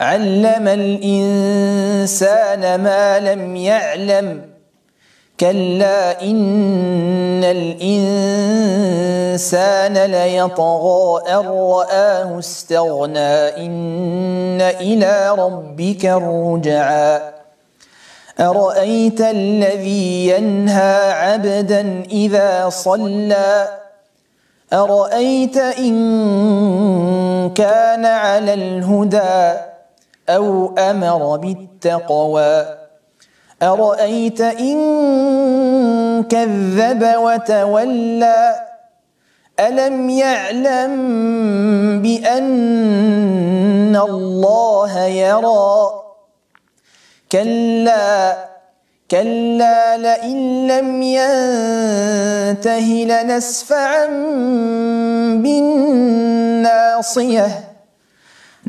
علم الإنسان ما لم يعلم. كلا إن الإنسان ليطغى أن رآه استغنى. إن إلى ربك الرجعى. أرأيت الذي ينهى عبدا إذا صلى؟ أرأيت إن كان على الهدى؟ أو أمر بالتقوى. أرأيت إن كذب وتولى؟ ألم يعلم بأن الله يرى؟ كلا كلا لئن لم ينته لنسفعا بالناصية.